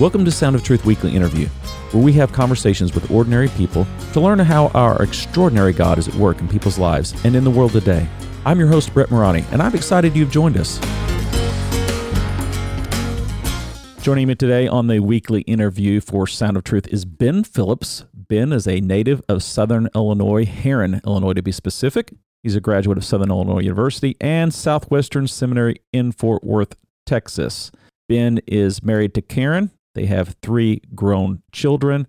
Welcome to Sound of Truth Weekly Interview, where we have conversations with ordinary people to learn how our extraordinary God is at work in people's lives and in the world today. I'm your host, Brett Morani, and I'm excited you've joined us. Joining me today on the weekly interview for Sound of Truth is Ben Phillips. Ben is a native of Southern Illinois, Herrin, Illinois to be specific. He's a graduate of Southern Illinois University and Southwestern Seminary in Fort Worth, Texas. Ben is married to Karen they have three grown children.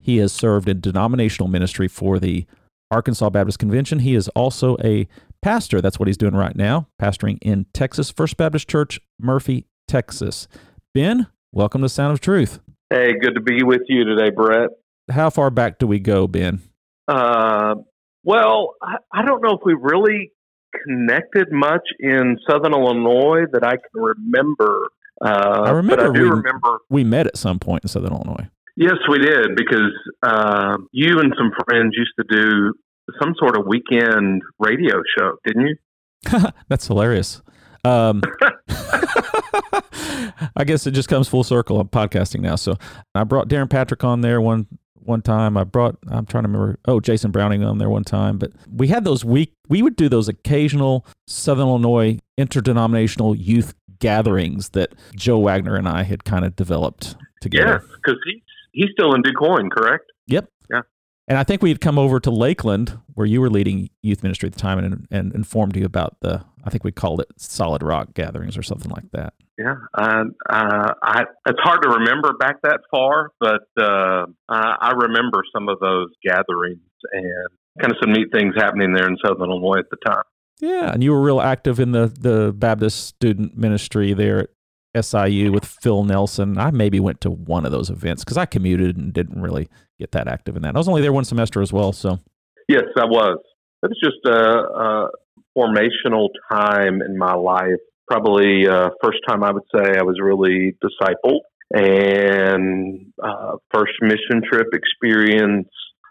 He has served in denominational ministry for the Arkansas Baptist Convention. He is also a pastor. That's what he's doing right now, pastoring in Texas First Baptist Church, Murphy, Texas. Ben, welcome to Sound of Truth. Hey, good to be with you today, Brett. How far back do we go, Ben? Uh, well, I, I don't know if we really connected much in Southern Illinois that I can remember. Uh, I remember. I do we, remember we met at some point in Southern Illinois. Yes, we did because uh, you and some friends used to do some sort of weekend radio show, didn't you? That's hilarious. Um, I guess it just comes full circle. I'm podcasting now, so I brought Darren Patrick on there one one time. I brought I'm trying to remember. Oh, Jason Browning on there one time. But we had those week. We would do those occasional Southern Illinois interdenominational youth gatherings that Joe Wagner and I had kind of developed together. Yeah, because he's he's still in DuQuoin, correct? Yep. Yeah. And I think we had come over to Lakeland, where you were leading youth ministry at the time, and, and informed you about the, I think we called it Solid Rock gatherings or something like that. Yeah, uh, uh, I, it's hard to remember back that far, but uh, I remember some of those gatherings and kind of some neat things happening there in Southern Illinois at the time. Yeah, and you were real active in the the Baptist student ministry there at SIU with Phil Nelson. I maybe went to one of those events because I commuted and didn't really get that active in that. I was only there one semester as well, so. Yes, I was. It was just a, a formational time in my life. Probably uh, first time I would say I was really discipled, and uh, first mission trip experience.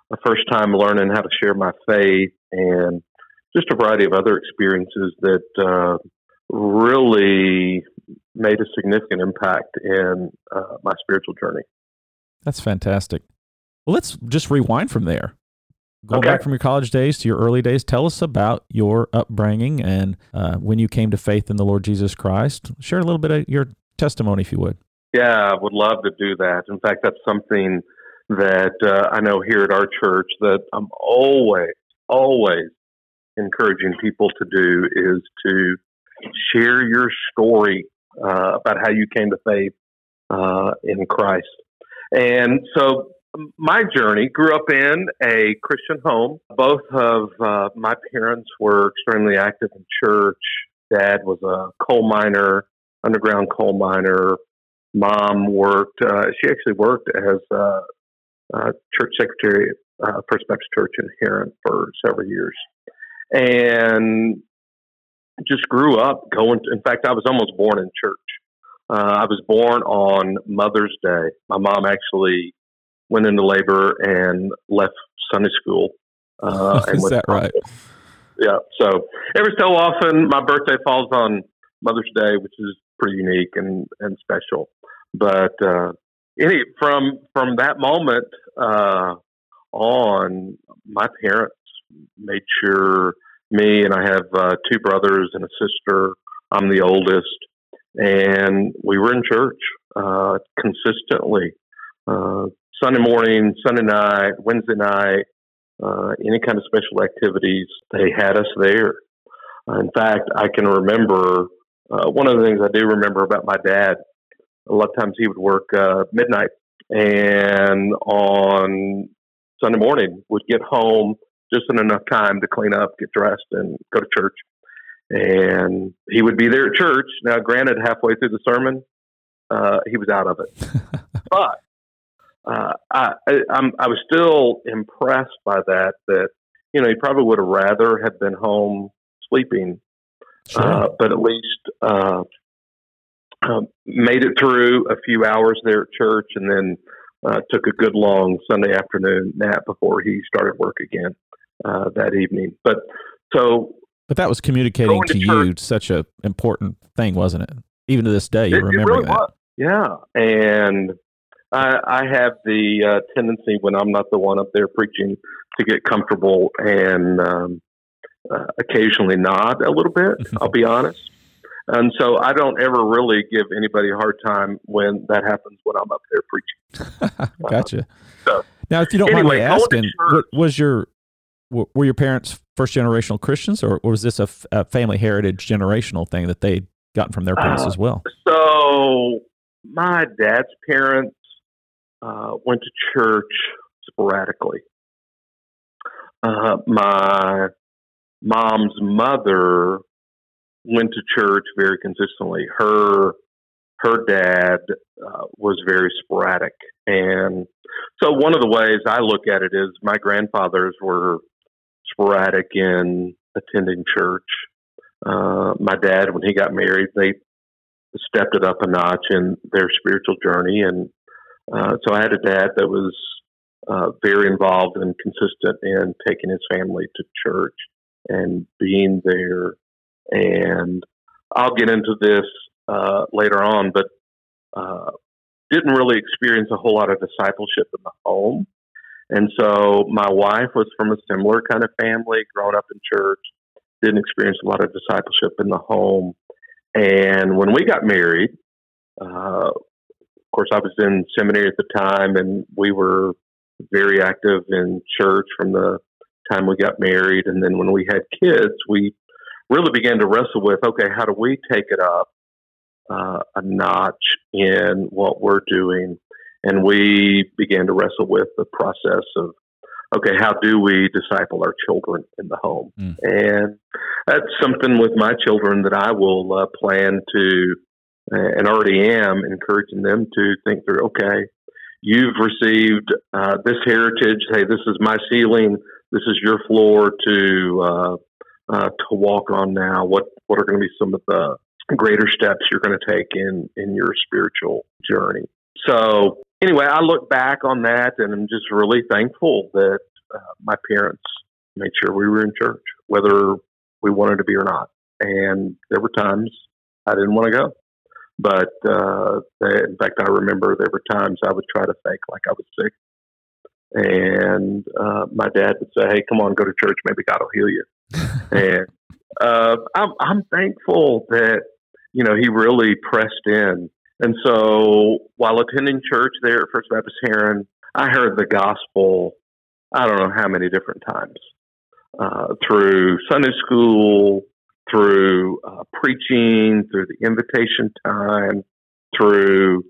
The first time learning how to share my faith, and just a variety of other experiences that uh, really made a significant impact in uh, my spiritual journey. That's fantastic. Well, let's just rewind from there. Go okay. back from your college days to your early days. Tell us about your upbringing and uh, when you came to faith in the Lord Jesus Christ. Share a little bit of your testimony, if you would. Yeah, I would love to do that. In fact, that's something that uh, I know here at our church that I'm always, always encouraging people to do is to share your story uh, about how you came to faith uh, in Christ. And so my journey grew up in a Christian home. Both of uh, my parents were extremely active in church. Dad was a coal miner, underground coal miner. Mom worked, uh, she actually worked as a, church secretary at uh, First Baptist Church in Herrin for several years and just grew up going. To, in fact, I was almost born in church. Uh, I was born on Mother's Day. My mom actually went into labor and left Sunday school. Uh, Is that right? Yeah. So every so often, my birthday falls on Mother's Day, which is pretty unique and, and special. But uh, any from from that moment uh, on, my parents made sure me and I have uh, two brothers and a sister. I'm the oldest, and we were in church uh, consistently. Uh, Sunday morning, Sunday night, Wednesday night, uh, any kind of special activities, they had us there. in fact, I can remember uh, one of the things I do remember about my dad. A lot of times he would work uh, midnight, and on Sunday morning would get home just in enough time to clean up, get dressed, and go to church. And he would be there at church. Now, granted, halfway through the sermon, uh, he was out of it. but uh, I, I, I was still impressed by that. That you know, he probably would have rather have been home sleeping, sure. uh, but at least uh, um, made it through a few hours there at church, and then uh, took a good long Sunday afternoon nap before he started work again uh, that evening. But so, but that was communicating to, to you such a important thing, wasn't it? Even to this day, you remember really that. Was. Yeah, and I, I have the uh, tendency when I'm not the one up there preaching to get comfortable and um, uh, occasionally nod a little bit. I'll be honest. And so I don't ever really give anybody a hard time when that happens when I'm up there preaching. gotcha. Uh, so, now, if you don't anyway, mind me asking, what was your were your parents first generational Christians, or, was this a, f- a family heritage generational thing that they'd gotten from their parents uh, as well? So, my dad's parents uh, went to church sporadically. Uh, my mom's mother went to church very consistently. Her her dad uh, was very sporadic, and so one of the ways I look at it is my grandfathers were sporadic in attending church. Uh, my dad, when he got married, they stepped it up a notch in their spiritual journey, and uh, so I had a dad that was uh, very involved and consistent in taking his family to church and being there. And I'll get into this uh, later on, but uh, didn't really experience a whole lot of discipleship in the home. And so my wife was from a similar kind of family, growing up in church, didn't experience a lot of discipleship in the home. And when we got married, uh, of course, I was in seminary at the time, and we were very active in church from the time we got married. And then when we had kids, we really began to wrestle with okay, how do we take it up uh, a notch in what we're doing? And we began to wrestle with the process of okay, how do we disciple our children in the home? Mm. And that's something with my children that I will uh, plan to, uh, and already am encouraging them to think through. Okay, you've received uh, this heritage. Hey, this is my ceiling. This is your floor to uh, uh, to walk on now. What what are going to be some of the greater steps you're going to take in in your spiritual journey? So anyway, I look back on that and I'm just really thankful that uh, my parents made sure we were in church, whether we wanted to be or not. And there were times I didn't want to go. But uh, they, in fact, I remember there were times I would try to fake like I was sick. And uh, my dad would say, Hey, come on, go to church. Maybe God will heal you. and uh, I'm, I'm thankful that, you know, he really pressed in and so while attending church there at First Baptist Herrin, I heard the gospel, I don't know how many different times, uh, through Sunday school, through uh, preaching, through the invitation time, through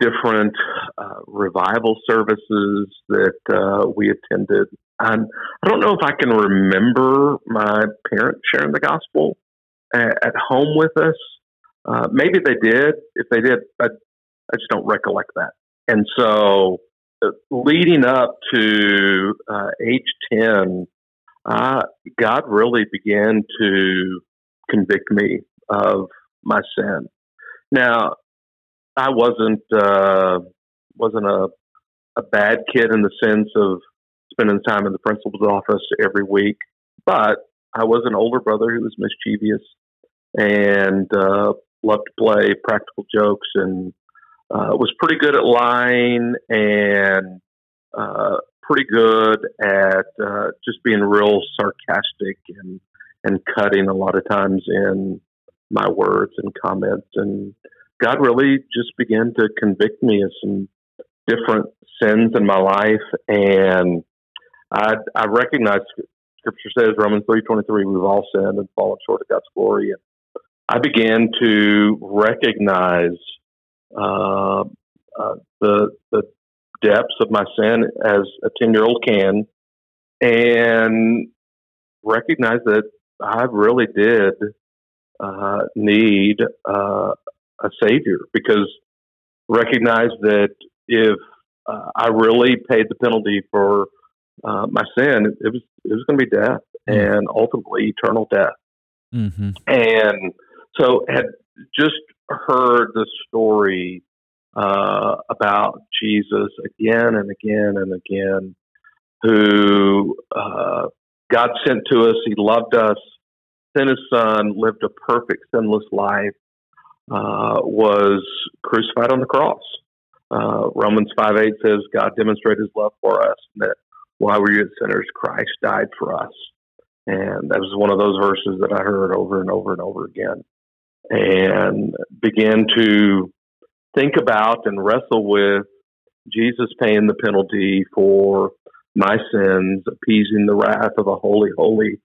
different uh, revival services that uh, we attended. And I don't know if I can remember my parents sharing the gospel at, at home with us, uh, maybe they did. If they did, I, I just don't recollect that. And so, uh, leading up to uh, age 10, uh, God really began to convict me of my sin. Now, I wasn't uh, wasn't a a bad kid in the sense of spending time in the principal's office every week, but I was an older brother who was mischievous and uh, loved to play practical jokes and uh, was pretty good at lying and uh, pretty good at uh, just being real sarcastic and and cutting a lot of times in my words and comments. And God really just began to convict me of some different sins in my life. And I I recognize scripture says Romans three twenty three we've all sinned and fallen short of God's glory. and I began to recognize uh, uh, the the depths of my sin as a ten year old can, and recognize that I really did uh, need uh, a savior because recognize that if uh, I really paid the penalty for uh, my sin, it was it was going to be death mm-hmm. and ultimately eternal death. Mm-hmm. And so had just heard the story uh, about Jesus again and again and again, who uh, God sent to us. He loved us, sent His Son, lived a perfect, sinless life, uh, was crucified on the cross, uh, Romans 5 8 says, God demonstrated his love for us, that while we were sinners, Christ died for us. And that was one of those verses that I heard over and over and over again and began to think about and wrestle with Jesus paying the penalty for my sins, appeasing the wrath of a holy, holy,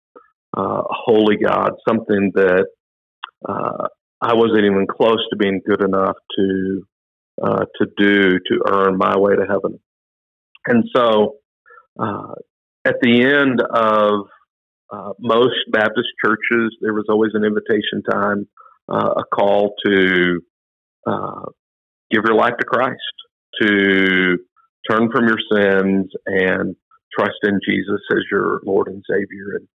uh, holy God, something that uh, I wasn't even close to being good enough to uh, to do to earn my way to heaven. And so, uh, at the end of uh, most Baptist churches, there was always an invitation time, a call to uh, give your life to Christ, to turn from your sins and trust in Jesus as your Lord and Savior. And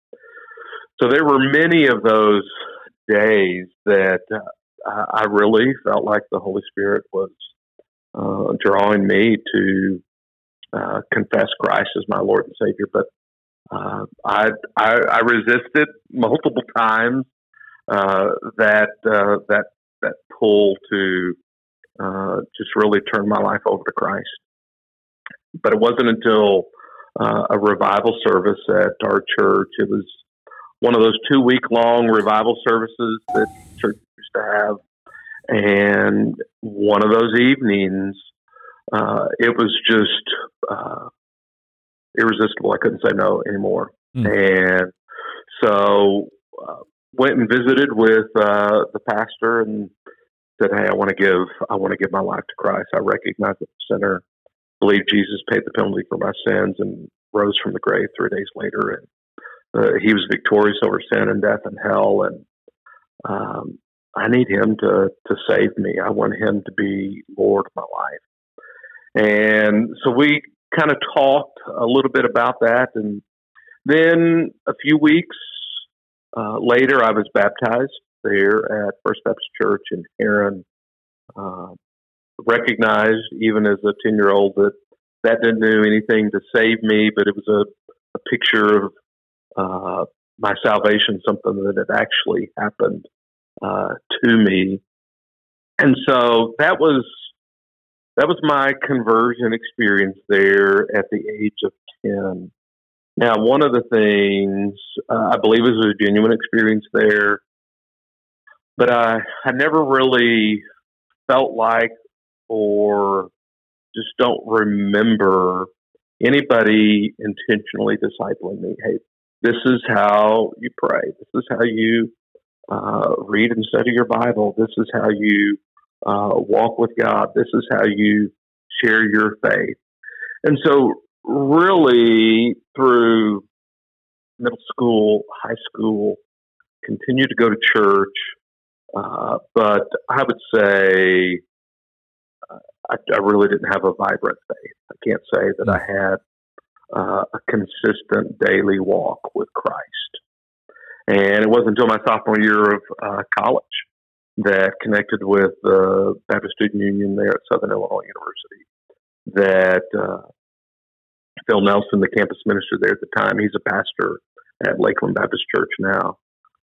so there were many of those days that uh, I really felt like the Holy Spirit was uh, drawing me to uh, confess Christ as my Lord and Savior. But uh, I, I, I resisted multiple times uh, that uh, that that pull to uh, just really turn my life over to Christ. But it wasn't until uh, a revival service at our church. It was one of those two week long revival services that church used to have. And one of those evenings, uh, it was just uh, irresistible. I couldn't say no anymore. Mm. And so uh, went and visited with uh, the pastor and said, "Hey, I want to give I want to give my life to Christ. I recognize that the sinner, believe Jesus paid the penalty for my sins and rose from the grave three days later, and uh, he was victorious over sin and death and hell. And um, I need him to to save me. I want him to be Lord of my life." And so we kind of talked a little bit about that, and then a few weeks uh, later, I was baptized there at First Baptist Church in Herrin. Uh, recognized even as a 10 year old that that didn't do anything to save me, but it was a, a picture of uh, my salvation, something that had actually happened uh, to me. And so that was that was my conversion experience there at the age of 10. Now, one of the things uh, I believe was a genuine experience there, but I, I never really felt like or just don't remember anybody intentionally discipling me. Hey, this is how you pray. This is how you uh, read and study your Bible. This is how you uh, walk with God. This is how you share your faith. And so, really, through middle school, high school, continue to go to church. Uh, but I would say uh, I, I, really didn't have a vibrant faith. I can't say that I had uh, a consistent daily walk with Christ. And it wasn't until my sophomore year of uh, college that connected with the Baptist Student Union there at Southern Illinois University that uh, Phil Nelson, the campus minister there at the time, he's a pastor at Lakeland Baptist Church now,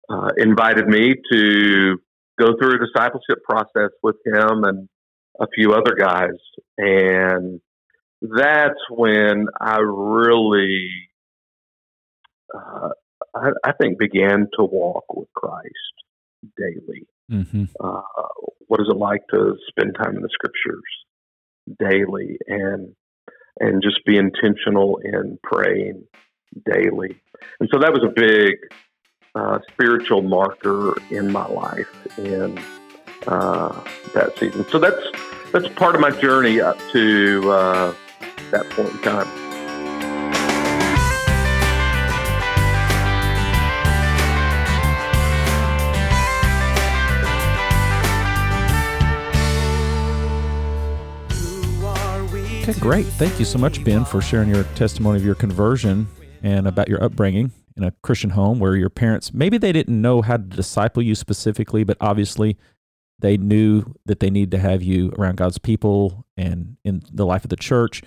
uh, invited me to go through a discipleship process with him and a few other guys. And that's when I really, uh, I, I, think, began to walk with Christ daily. Mm-hmm. Uh, what is it like to spend time in the scriptures daily and and just be intentional in praying daily? And so that was a big uh, spiritual marker in my life in uh, that season. So that's that's part of my journey up to uh, that point in time. Okay, great. Thank you so much, Ben, for sharing your testimony of your conversion and about your upbringing in a Christian home where your parents maybe they didn't know how to disciple you specifically, but obviously they knew that they needed to have you around God's people and in the life of the church.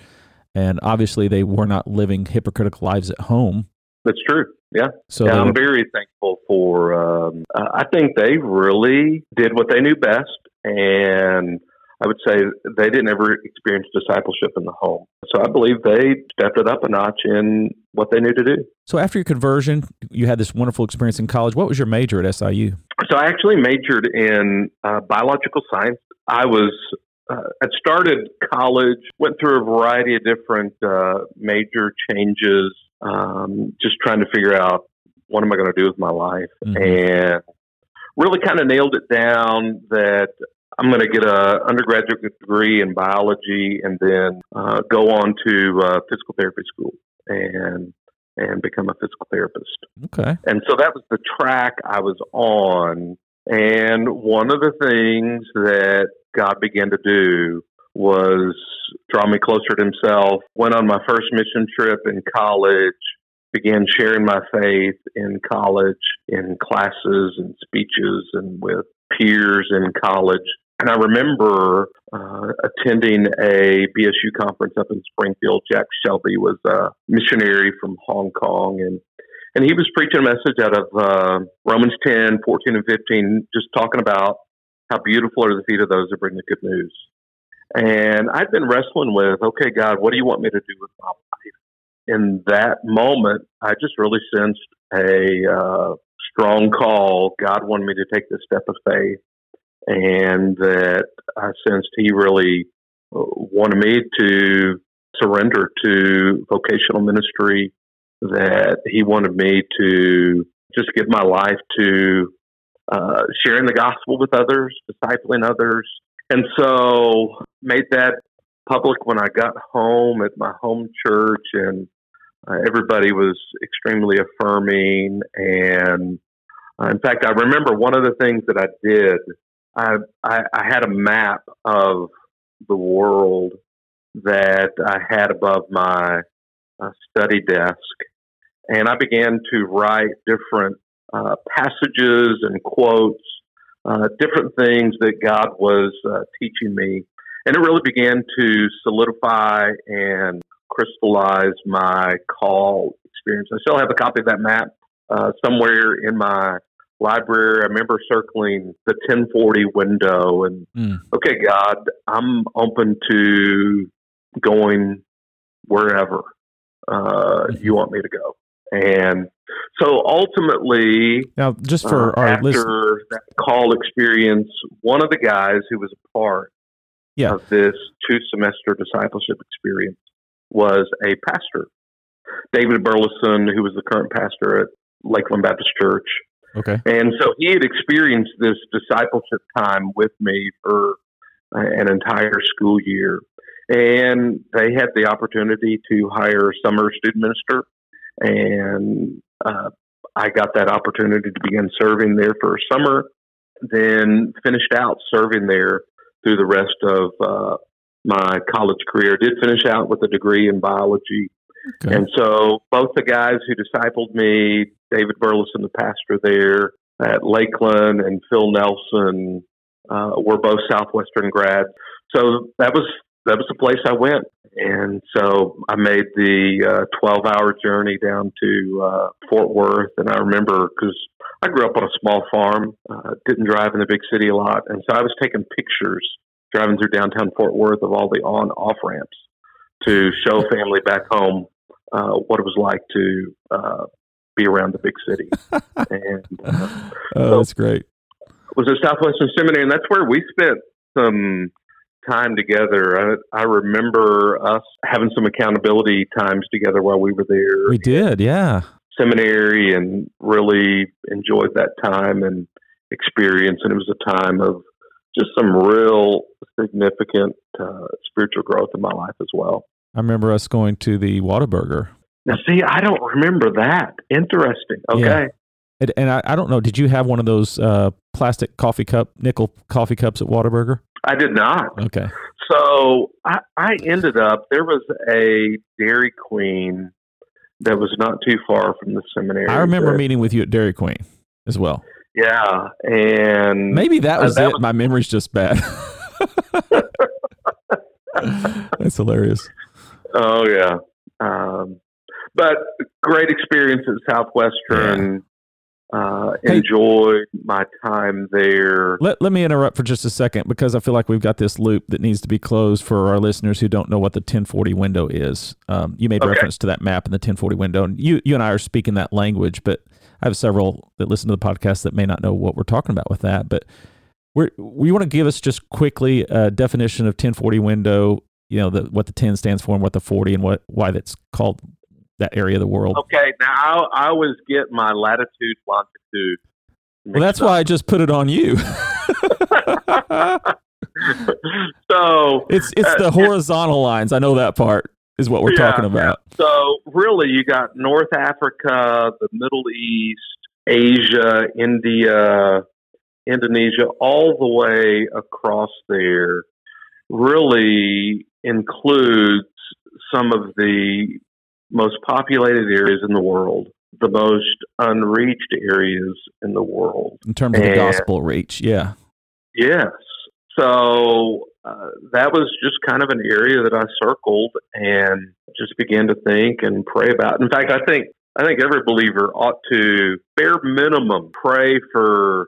And obviously they were not living hypocritical lives at home. That's true. Yeah. So yeah, I'm very thankful for. Um, I think they really did what they knew best, and I would say they didn't ever experience discipleship in the home. So I believe they stepped it up a notch in what they knew to do. So after your conversion, you had this wonderful experience in college. What was your major at SIU? So I actually majored in uh, biological science. I was uh, had started college, went through a variety of different uh, major changes, um, just trying to figure out what am I going to do with my life, mm-hmm. and really kind of nailed it down that I'm going to get a undergraduate degree in biology and then uh, go on to uh, physical therapy school and and become a physical therapist. Okay. And so that was the track I was on. And one of the things that God began to do was draw me closer to Himself. Went on my first mission trip in college, began sharing my faith in college, in classes and speeches, and with peers in college. And I remember uh, attending a BSU conference up in Springfield. Jack Shelby was a missionary from Hong Kong, and and he was preaching a message out of uh, Romans 10, 14, and 15, just talking about how beautiful are the feet of those that bring the good news. And I'd been wrestling with, okay, God, what do you want me to do with my life? In that moment, I just really sensed a uh, strong call. God wanted me to take this step of faith and that I sensed he really uh, wanted me to surrender to vocational ministry, that he wanted me to just give my life to uh, sharing the gospel with others, discipling others. And so made that public when I got home at my home church, and uh, everybody was extremely affirming. And uh, in fact, I remember one of the things that I did I, I, I had a map of the world that I had above my uh, study desk, and I began to write different uh, passages and quotes, uh, different things that God was uh, teaching me, and it really began to solidify and crystallize my call experience. I still have a copy of that map uh, somewhere in my library. I remember circling the 1040 window and, mm. okay, God, I'm open to going wherever uh, mm-hmm. you want me to go. And so ultimately, now just for uh, our after listeners. that call experience, one of the guys who was a part yeah. of this two semester discipleship experience was a pastor, David Burleson, who was the current pastor at Lakeland Baptist Church. Okay. And so he had experienced this discipleship time with me for an entire school year. And they had the opportunity to hire a summer student minister. And uh, I got that opportunity to begin serving there for a summer, then finished out serving there through the rest of uh, my college career. Did finish out with a degree in biology Okay. And so both the guys who discipled me, David Burleson, the pastor there at Lakeland, and Phil Nelson, uh, were both Southwestern grads. So that was that was the place I went. And so I made the uh, 12 hour journey down to uh, Fort Worth. And I remember because I grew up on a small farm, uh, didn't drive in the big city a lot. And so I was taking pictures driving through downtown Fort Worth of all the on off ramps to show family back home uh, what it was like to uh, be around the big city. and uh, oh, so that's great. Was at Southwestern Seminary, and that's where we spent some time together. I, I, remember us having some accountability times together while we were there. We did, yeah. Seminary, and really enjoyed that time and experience. And it was a time of just some real significant uh, spiritual growth in my life as well. I remember us going to the Whataburger. Now, see, I don't remember that. Interesting. Okay. Yeah. And, and I, I, don't know. Did you have one of those uh, plastic coffee cup, nickel coffee cups at Whataburger? I did not. Okay. So I, I ended up, there was a Dairy Queen that was not too far from the seminary. I remember meeting with you at Dairy Queen as well. Yeah. And maybe that was uh, that it. Was, My memory's just bad. That's hilarious. Oh yeah, um, but great experience at Southwestern. uh, Hey. enjoyed my time there. Let, let me interrupt for just a second because I feel like we've got this loop that needs to be closed for our listeners who don't know what the 1040 window is. Um, you made Okay. reference to that map in the 1040 window, and you, you and I are speaking that language, but I have several that listen to the podcast that may not know what we're talking about with that. But we're, we want to give us just quickly a definition of 1040 window, you know, the, what the 10 stands for and what the 40 and what why that's called that area of the world. Okay, now I, I always get my latitude, longitude. Well, that's why I just put it on you. so it's it's uh, the horizontal lines. I know that part is what we're Yeah, talking about. So really, you got North Africa, the Middle East, Asia, India, Indonesia, all the way across there. Really includes some of the most populated areas in the world, the most unreached areas in the world. in terms of the gospel reach. Yeah. Yes. So uh, that was just kind of an area that I circled and just began to think and pray about. In fact, I think I think every believer ought to bare minimum pray for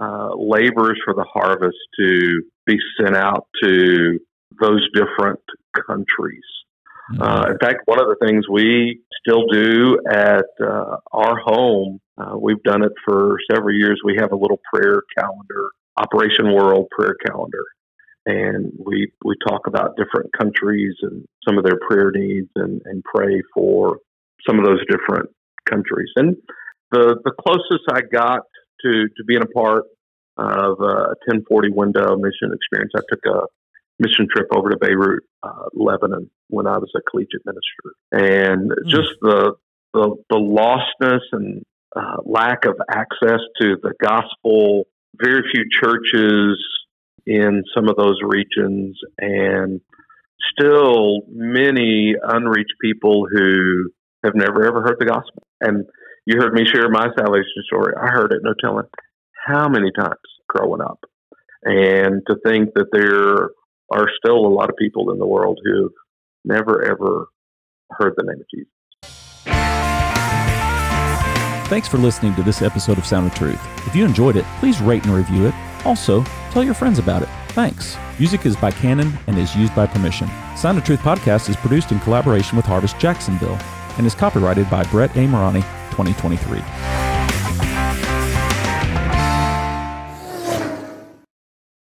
uh, laborers for the harvest to be sent out to those different countries. Uh, in fact, one of the things we still do at uh, our home, uh, we've done it for several years. We have a little prayer calendar, Operation World prayer calendar, and we we talk about different countries and some of their prayer needs, and, and pray for some of those different countries. And the the closest I got to to being a part of a 1040 window mission experience, I took a mission trip over to Beirut, uh, Lebanon, when I was a collegiate minister, and just the the, the lostness and uh, lack of access to the gospel. Very few churches in some of those regions, and still many unreached people who have never ever heard the gospel. And you heard me share my salvation story. I heard it no telling how many times growing up. And to think that there are still a lot of people in the world who've never ever heard the name of Jesus. Thanks for listening to this episode of Sound of Truth. If you enjoyed it, please rate and review it. Also, tell your friends about it. Thanks. Music is by Canon and is used by permission. Sound of Truth podcast is produced in collaboration with Harvest Jacksonville and is copyrighted by Brett A. Morani, 2023.